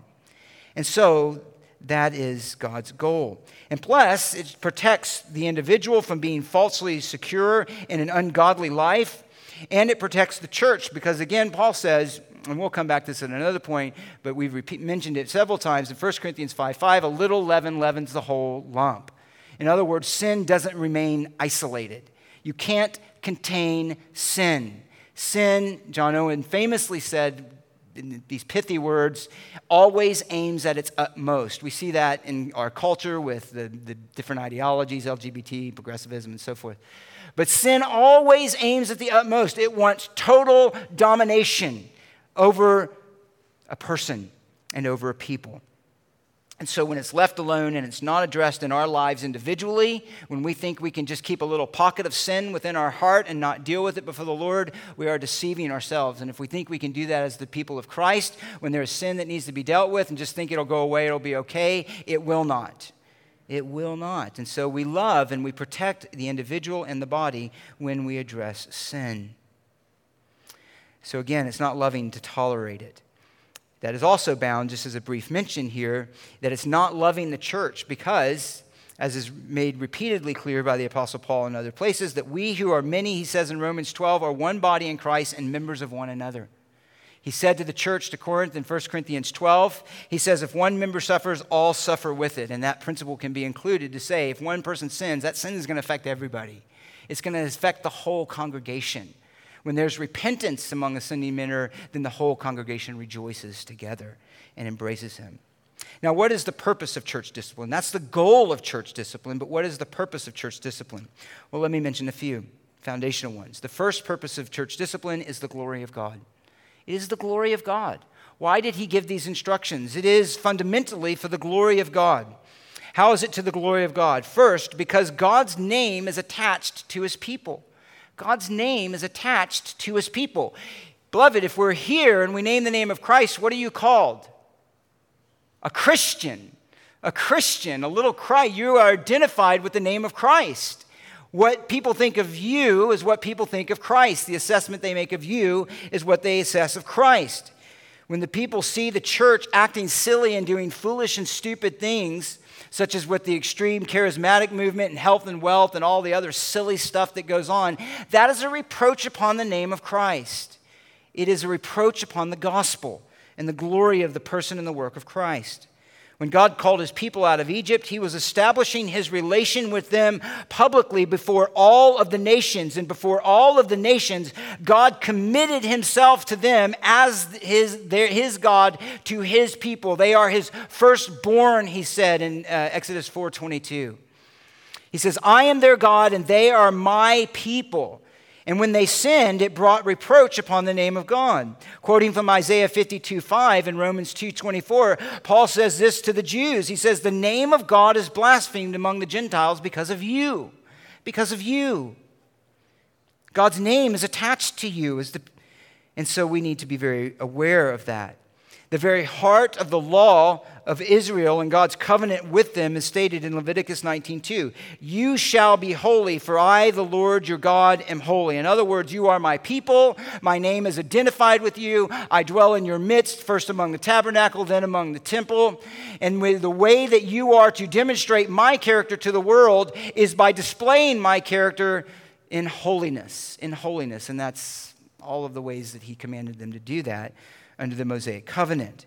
And so that is God's goal. And plus, it protects the individual from being falsely secure in an ungodly life. And it protects the church because, again, Paul says, and we'll come back to this at another point, but we've repeat, mentioned it several times in 1 Corinthians 5 5, a little leaven leavens the whole lump. In other words, sin doesn't remain isolated. You can't contain sin. Sin, John Owen famously said, in these pithy words, always aims at its utmost. We see that in our culture with the, the different ideologies, LGBT, progressivism, and so forth. But sin always aims at the utmost. It wants total domination over a person and over a people. And so, when it's left alone and it's not addressed in our lives individually, when we think we can just keep a little pocket of sin within our heart and not deal with it before the Lord, we are deceiving ourselves. And if we think we can do that as the people of Christ, when there is sin that needs to be dealt with and just think it'll go away, it'll be okay, it will not. It will not. And so, we love and we protect the individual and the body when we address sin. So, again, it's not loving to tolerate it that is also bound, just as a brief mention here, that it's not loving the church because, as is made repeatedly clear by the Apostle Paul in other places, that we who are many, he says in Romans 12, are one body in Christ and members of one another. He said to the church to Corinth in 1 Corinthians 12, he says, if one member suffers, all suffer with it. And that principle can be included to say, if one person sins, that sin is going to affect everybody. It's going to affect the whole congregation. When there's repentance among ascending men, then the whole congregation rejoices together and embraces him. Now, what is the purpose of church discipline? That's the goal of church discipline, but what is the purpose of church discipline? Well, let me mention a few foundational ones. The first purpose of church discipline is the glory of God. It is the glory of God. Why did he give these instructions? It is fundamentally for the glory of God. How is it to the glory of God? First, because God's name is attached to his people. God's name is attached to his people. Beloved, if we're here and we name the name of Christ, what are you called? A Christian. A Christian, a little Christ. You are identified with the name of Christ. What people think of you is what people think of Christ. The assessment they make of you is what they assess of Christ. When the people see the church acting silly and doing foolish and stupid things, such as with the extreme charismatic movement and health and wealth and all the other silly stuff that goes on, that is a reproach upon the name of Christ. It is a reproach upon the gospel and the glory of the person and the work of Christ. When God called his people out of Egypt, he was establishing his relation with them publicly before all of the nations. And before all of the nations, God committed himself to them as his, their, his God to his people. They are his firstborn, he said in uh, Exodus 4.22. He says, I am their God and they are my people. And when they sinned, it brought reproach upon the name of God. Quoting from Isaiah 52 5 and Romans 2 24, Paul says this to the Jews. He says, The name of God is blasphemed among the Gentiles because of you. Because of you. God's name is attached to you. As the, and so we need to be very aware of that. The very heart of the law of Israel and God's covenant with them is stated in Leviticus 19:2. You shall be holy, for I, the Lord your God, am holy. In other words, you are my people. My name is identified with you. I dwell in your midst, first among the tabernacle, then among the temple. And with the way that you are to demonstrate my character to the world is by displaying my character in holiness, in holiness. And that's all of the ways that he commanded them to do that under the Mosaic covenant.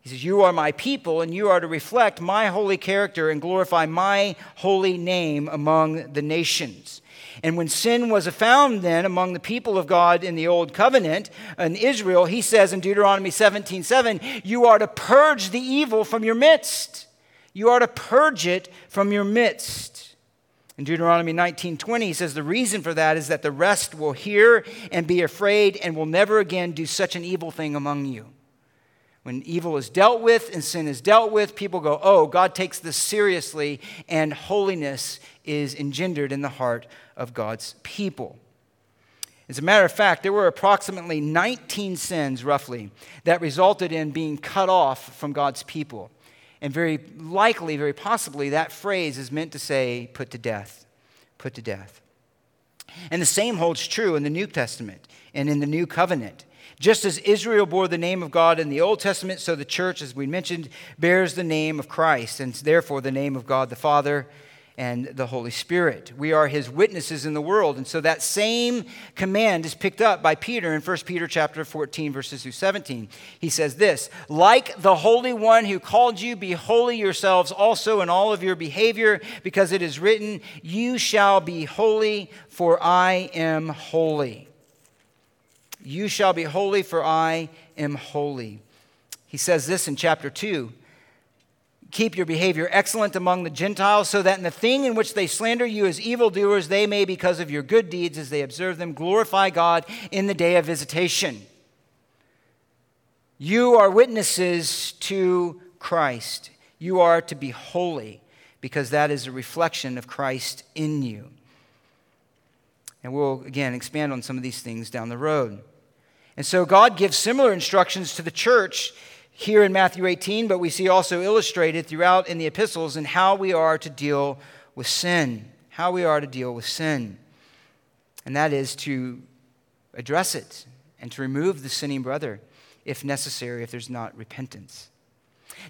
He says, You are my people, and you are to reflect my holy character and glorify my holy name among the nations. And when sin was found then among the people of God in the old covenant in Israel, he says in Deuteronomy 17 7, You are to purge the evil from your midst. You are to purge it from your midst. In Deuteronomy 19:20 he says the reason for that is that the rest will hear and be afraid and will never again do such an evil thing among you. When evil is dealt with and sin is dealt with, people go, "Oh, God takes this seriously and holiness is engendered in the heart of God's people." As a matter of fact, there were approximately 19 sins, roughly, that resulted in being cut off from God's people. And very likely, very possibly, that phrase is meant to say, put to death. Put to death. And the same holds true in the New Testament and in the New Covenant. Just as Israel bore the name of God in the Old Testament, so the church, as we mentioned, bears the name of Christ, and therefore the name of God the Father and the Holy Spirit. We are his witnesses in the world. And so that same command is picked up by Peter in 1 Peter chapter 14 verses 17. He says this, "Like the Holy One who called you, be holy yourselves also in all of your behavior, because it is written, you shall be holy, for I am holy." You shall be holy, for I am holy. He says this in chapter 2 keep your behavior excellent among the Gentiles, so that in the thing in which they slander you as evildoers, they may, because of your good deeds as they observe them, glorify God in the day of visitation. You are witnesses to Christ. You are to be holy because that is a reflection of Christ in you. And we'll again expand on some of these things down the road. And so God gives similar instructions to the church here in Matthew 18, but we see also illustrated throughout in the epistles in how we are to deal with sin. How we are to deal with sin. And that is to address it and to remove the sinning brother if necessary, if there's not repentance.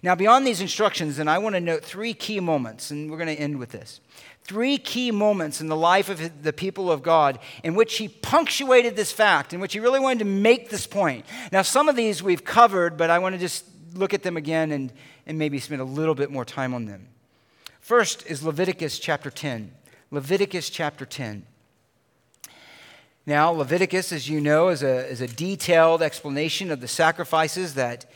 Now, beyond these instructions, and I want to note three key moments, and we're going to end with this. Three key moments in the life of the people of God in which he punctuated this fact, in which he really wanted to make this point. Now, some of these we've covered, but I want to just look at them again and, and maybe spend a little bit more time on them. First is Leviticus chapter 10. Leviticus chapter 10. Now, Leviticus, as you know, is a, is a detailed explanation of the sacrifices that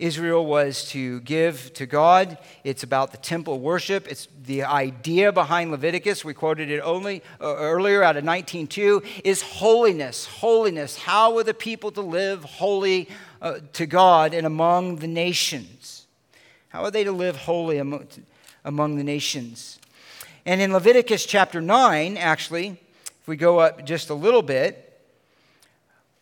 Israel was to give to God. It's about the temple worship. It's the idea behind Leviticus. We quoted it only uh, earlier out of 19:2 is holiness. Holiness. How are the people to live holy uh, to God and among the nations? How are they to live holy among, among the nations? And in Leviticus chapter 9, actually, if we go up just a little bit,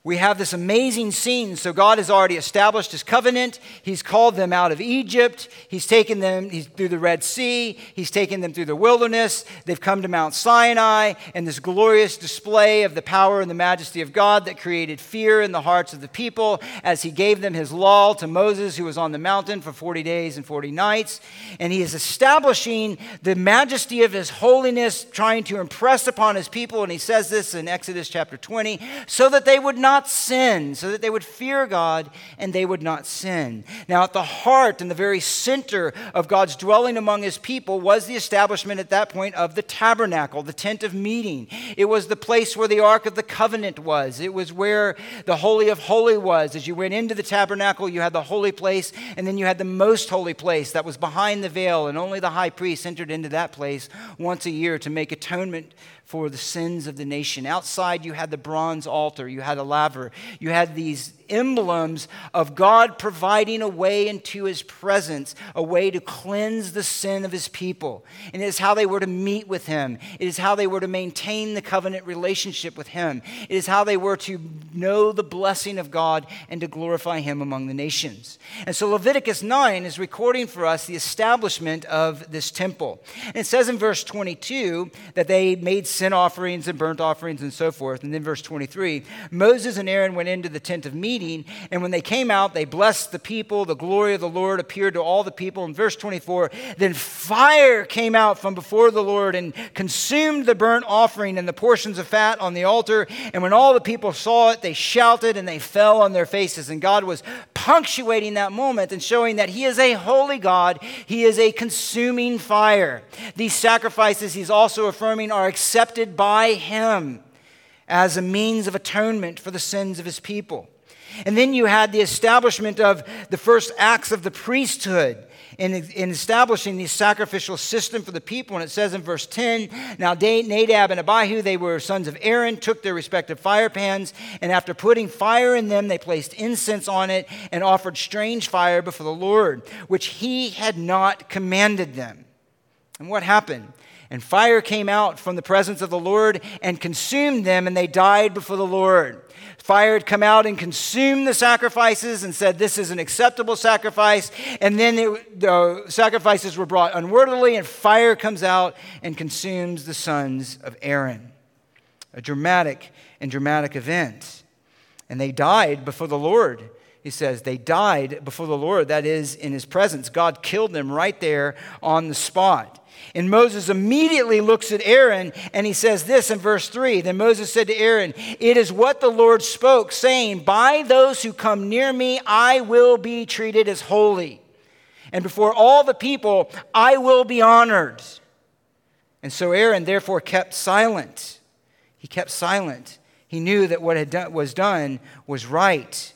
we have this amazing scene. So, God has already established his covenant. He's called them out of Egypt. He's taken them he's through the Red Sea. He's taken them through the wilderness. They've come to Mount Sinai and this glorious display of the power and the majesty of God that created fear in the hearts of the people as he gave them his law to Moses, who was on the mountain for 40 days and 40 nights. And he is establishing the majesty of his holiness, trying to impress upon his people. And he says this in Exodus chapter 20 so that they would not not sin, so that they would fear God and they would not sin. Now, at the heart and the very center of God's dwelling among his people was the establishment at that point of the tabernacle, the tent of meeting. It was the place where the Ark of the Covenant was, it was where the Holy of Holy was. As you went into the tabernacle, you had the holy place, and then you had the most holy place that was behind the veil, and only the high priest entered into that place once a year to make atonement for the sins of the nation. Outside, you had the bronze altar, you had a laver, you had these emblems of God providing a way into his presence, a way to cleanse the sin of his people. And it is how they were to meet with him, it is how they were to maintain the covenant relationship with him, it is how they were to know the blessing of God and to glorify him among the nations. And so Leviticus 9 is recording for us the establishment of this temple. And it says in verse 22 that they made sin offerings and burnt offerings and so forth. And then verse 23 Moses and Aaron went into the tent of meeting. And when they came out, they blessed the people. The glory of the Lord appeared to all the people. In verse 24, then fire came out from before the Lord and consumed the burnt offering and the portions of fat on the altar. And when all the people saw it, they shouted and they fell on their faces. And God was punctuating that moment and showing that He is a holy God. He is a consuming fire. These sacrifices, He's also affirming, are accepted by Him as a means of atonement for the sins of His people. And then you had the establishment of the first acts of the priesthood in, in establishing the sacrificial system for the people. And it says in verse 10 Now Nadab and Abihu, they were sons of Aaron, took their respective fire pans, and after putting fire in them, they placed incense on it and offered strange fire before the Lord, which he had not commanded them. And what happened? And fire came out from the presence of the Lord and consumed them, and they died before the Lord. Fire had come out and consumed the sacrifices and said, This is an acceptable sacrifice. And then it, the sacrifices were brought unworthily, and fire comes out and consumes the sons of Aaron. A dramatic and dramatic event. And they died before the Lord. He says, They died before the Lord, that is, in his presence. God killed them right there on the spot. And Moses immediately looks at Aaron and he says this in verse 3 Then Moses said to Aaron, It is what the Lord spoke, saying, By those who come near me, I will be treated as holy. And before all the people, I will be honored. And so Aaron therefore kept silent. He kept silent. He knew that what had done, was done was right.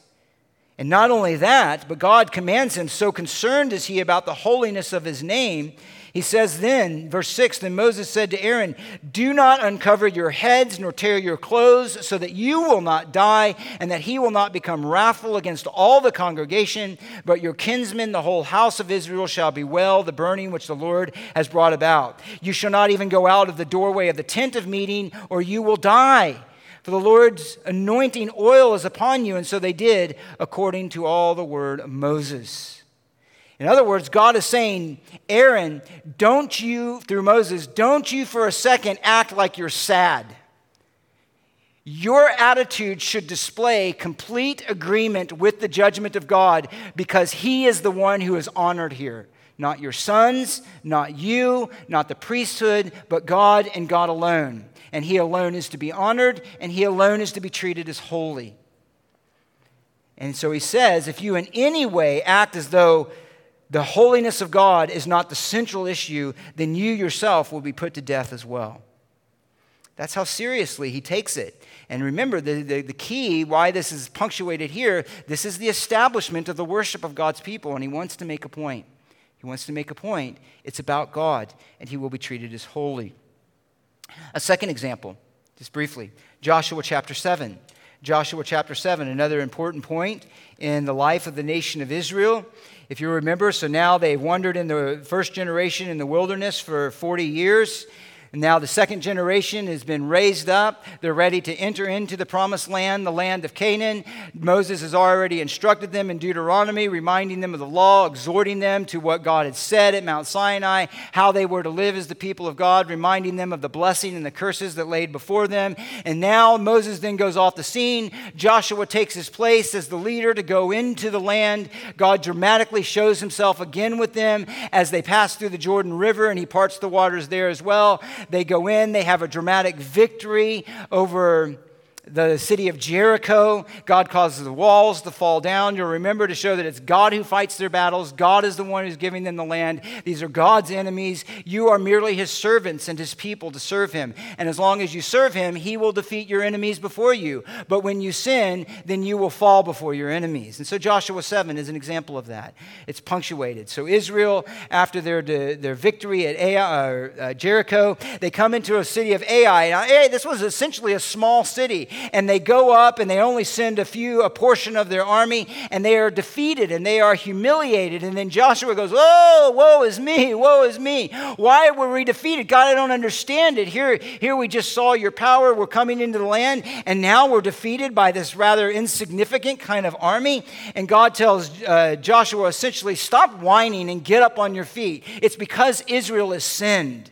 And not only that, but God commands him, so concerned is he about the holiness of his name he says then, verse 6 Then Moses said to Aaron, Do not uncover your heads nor tear your clothes, so that you will not die, and that he will not become wrathful against all the congregation. But your kinsmen, the whole house of Israel, shall bewail the burning which the Lord has brought about. You shall not even go out of the doorway of the tent of meeting, or you will die. For the Lord's anointing oil is upon you. And so they did according to all the word of Moses. In other words, God is saying, Aaron, don't you, through Moses, don't you for a second act like you're sad. Your attitude should display complete agreement with the judgment of God because He is the one who is honored here. Not your sons, not you, not the priesthood, but God and God alone. And He alone is to be honored, and He alone is to be treated as holy. And so He says, if you in any way act as though the holiness of God is not the central issue, then you yourself will be put to death as well. That's how seriously he takes it. And remember, the, the, the, key why this is punctuated here this is the establishment of the worship of God's people, and he wants to make a point. He wants to make a point. It's about God, and he will be treated as holy. A second example, just briefly Joshua chapter 7. Joshua chapter 7, another important point in the life of the nation of Israel. If you remember, so now they've wandered in the first generation in the wilderness for 40 years. Now the second generation has been raised up. They're ready to enter into the promised land, the land of Canaan. Moses has already instructed them in Deuteronomy, reminding them of the law, exhorting them to what God had said at Mount Sinai, how they were to live as the people of God, reminding them of the blessing and the curses that laid before them. And now Moses then goes off the scene. Joshua takes his place as the leader to go into the land. God dramatically shows himself again with them as they pass through the Jordan River, and he parts the waters there as well. They go in, they have a dramatic victory over the city of Jericho. God causes the walls to fall down. You'll remember to show that it's God who fights their battles. God is the one who's giving them the land. These are God's enemies. You are merely his servants and his people to serve him. And as long as you serve him, he will defeat your enemies before you. But when you sin, then you will fall before your enemies. And so Joshua 7 is an example of that. It's punctuated. So Israel, after their, their victory at Ai, uh, uh, Jericho, they come into a city of Ai. Now, Ai, this was essentially a small city and they go up and they only send a few, a portion of their army, and they are defeated and they are humiliated. And then Joshua goes, Oh, woe is me, woe is me. Why were we defeated? God, I don't understand it. Here, here we just saw your power. We're coming into the land, and now we're defeated by this rather insignificant kind of army. And God tells uh, Joshua essentially, Stop whining and get up on your feet. It's because Israel has sinned.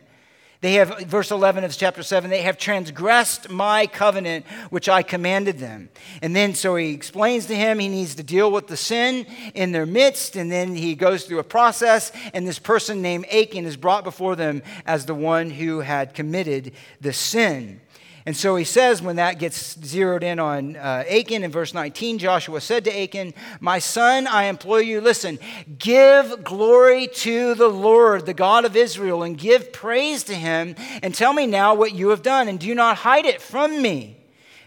They have, verse 11 of chapter 7, they have transgressed my covenant which I commanded them. And then so he explains to him he needs to deal with the sin in their midst. And then he goes through a process, and this person named Achan is brought before them as the one who had committed the sin. And so he says, when that gets zeroed in on uh, Achan in verse 19, Joshua said to Achan, My son, I implore you, listen, give glory to the Lord, the God of Israel, and give praise to him, and tell me now what you have done, and do not hide it from me.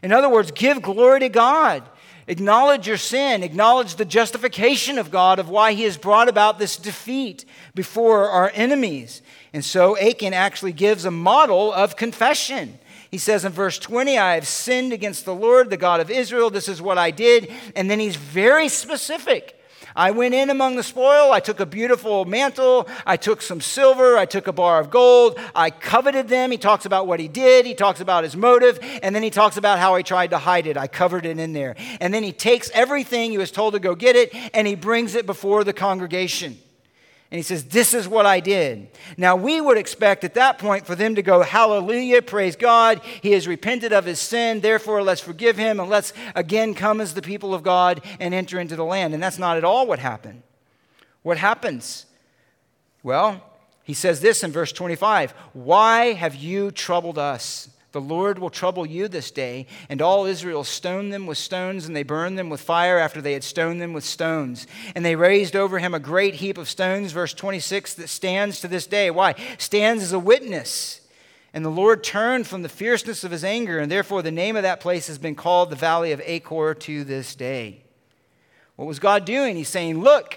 In other words, give glory to God. Acknowledge your sin. Acknowledge the justification of God of why He has brought about this defeat before our enemies. And so Achan actually gives a model of confession. He says in verse 20, I have sinned against the Lord, the God of Israel. This is what I did. And then he's very specific. I went in among the spoil. I took a beautiful mantle. I took some silver. I took a bar of gold. I coveted them. He talks about what he did. He talks about his motive. And then he talks about how he tried to hide it. I covered it in there. And then he takes everything he was told to go get it and he brings it before the congregation. And he says, This is what I did. Now, we would expect at that point for them to go, Hallelujah, praise God. He has repented of his sin. Therefore, let's forgive him and let's again come as the people of God and enter into the land. And that's not at all what happened. What happens? Well, he says this in verse 25 Why have you troubled us? The Lord will trouble you this day. And all Israel stoned them with stones, and they burned them with fire after they had stoned them with stones. And they raised over him a great heap of stones, verse 26, that stands to this day. Why? Stands as a witness. And the Lord turned from the fierceness of his anger, and therefore the name of that place has been called the Valley of Achor to this day. What was God doing? He's saying, Look,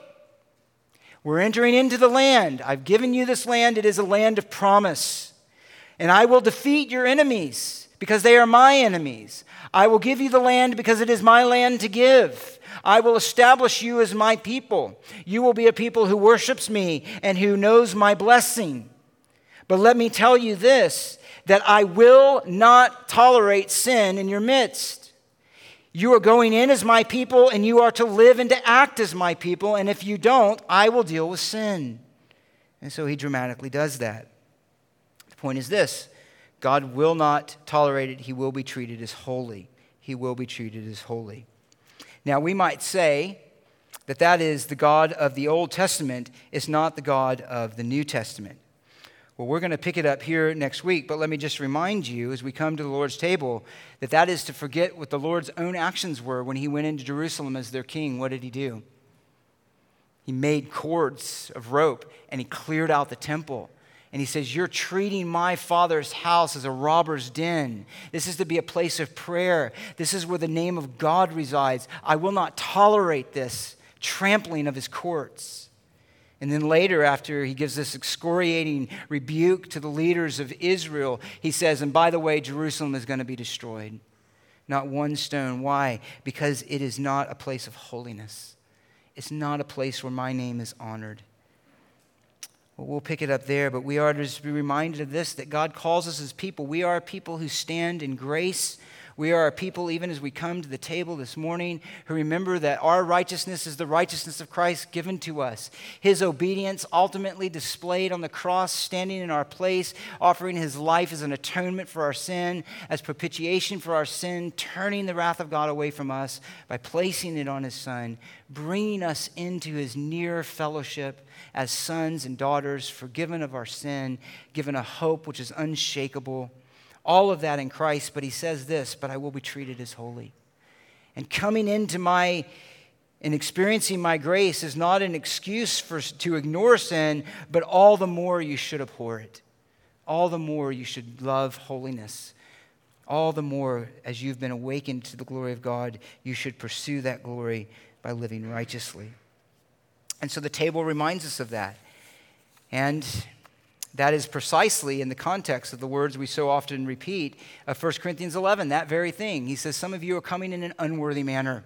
we're entering into the land. I've given you this land, it is a land of promise. And I will defeat your enemies because they are my enemies. I will give you the land because it is my land to give. I will establish you as my people. You will be a people who worships me and who knows my blessing. But let me tell you this that I will not tolerate sin in your midst. You are going in as my people, and you are to live and to act as my people. And if you don't, I will deal with sin. And so he dramatically does that point is this God will not tolerate it. He will be treated as holy. He will be treated as holy. Now, we might say that that is the God of the Old Testament, is not the God of the New Testament. Well, we're going to pick it up here next week, but let me just remind you as we come to the Lord's table that that is to forget what the Lord's own actions were when he went into Jerusalem as their king. What did he do? He made cords of rope and he cleared out the temple And he says, You're treating my father's house as a robber's den. This is to be a place of prayer. This is where the name of God resides. I will not tolerate this trampling of his courts. And then later, after he gives this excoriating rebuke to the leaders of Israel, he says, And by the way, Jerusalem is going to be destroyed. Not one stone. Why? Because it is not a place of holiness, it's not a place where my name is honored. Well, pick it up there, but we are to be reminded of this that God calls us as people. We are people who stand in grace we are a people, even as we come to the table this morning, who remember that our righteousness is the righteousness of Christ given to us. His obedience ultimately displayed on the cross, standing in our place, offering his life as an atonement for our sin, as propitiation for our sin, turning the wrath of God away from us by placing it on his Son, bringing us into his near fellowship as sons and daughters, forgiven of our sin, given a hope which is unshakable all of that in Christ, but he says this, but I will be treated as holy. And coming into my and experiencing my grace is not an excuse for, to ignore sin, but all the more you should abhor it. All the more you should love holiness. All the more, as you've been awakened to the glory of God, you should pursue that glory by living righteously. And so the table reminds us of that. And that is precisely in the context of the words we so often repeat of 1 Corinthians 11, that very thing. He says, Some of you are coming in an unworthy manner.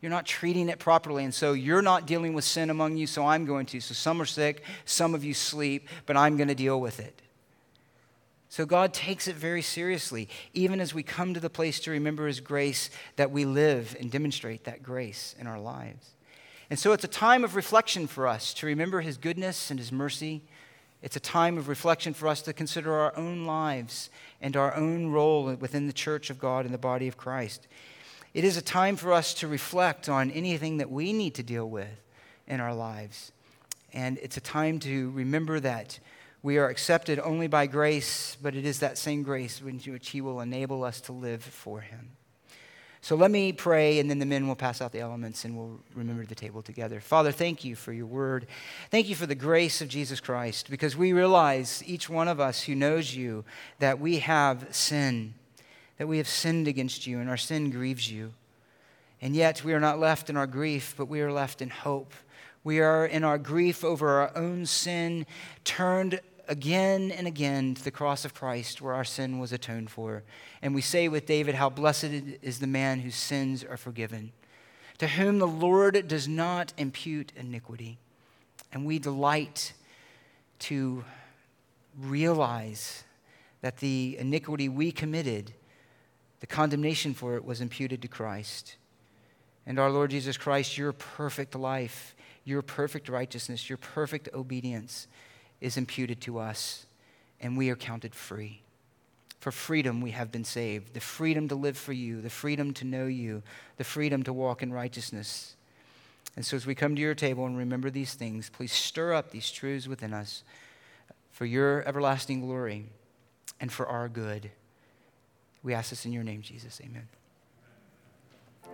You're not treating it properly. And so you're not dealing with sin among you, so I'm going to. So some are sick, some of you sleep, but I'm going to deal with it. So God takes it very seriously, even as we come to the place to remember His grace, that we live and demonstrate that grace in our lives. And so it's a time of reflection for us to remember His goodness and His mercy it's a time of reflection for us to consider our own lives and our own role within the church of God and the body of Christ. It is a time for us to reflect on anything that we need to deal with in our lives. And it's a time to remember that we are accepted only by grace, but it is that same grace which He will enable us to live for Him. So let me pray, and then the men will pass out the elements and we'll remember the table together. Father, thank you for your word. Thank you for the grace of Jesus Christ, because we realize, each one of us who knows you, that we have sin, that we have sinned against you, and our sin grieves you. And yet we are not left in our grief, but we are left in hope. We are in our grief over our own sin, turned again and again to the cross of Christ where our sin was atoned for. And we say with David, How blessed is the man whose sins are forgiven, to whom the Lord does not impute iniquity. And we delight to realize that the iniquity we committed, the condemnation for it was imputed to Christ. And our Lord Jesus Christ, your perfect life, your perfect righteousness, your perfect obedience is imputed to us, and we are counted free. For freedom, we have been saved the freedom to live for you, the freedom to know you, the freedom to walk in righteousness. And so, as we come to your table and remember these things, please stir up these truths within us for your everlasting glory and for our good. We ask this in your name, Jesus. Amen.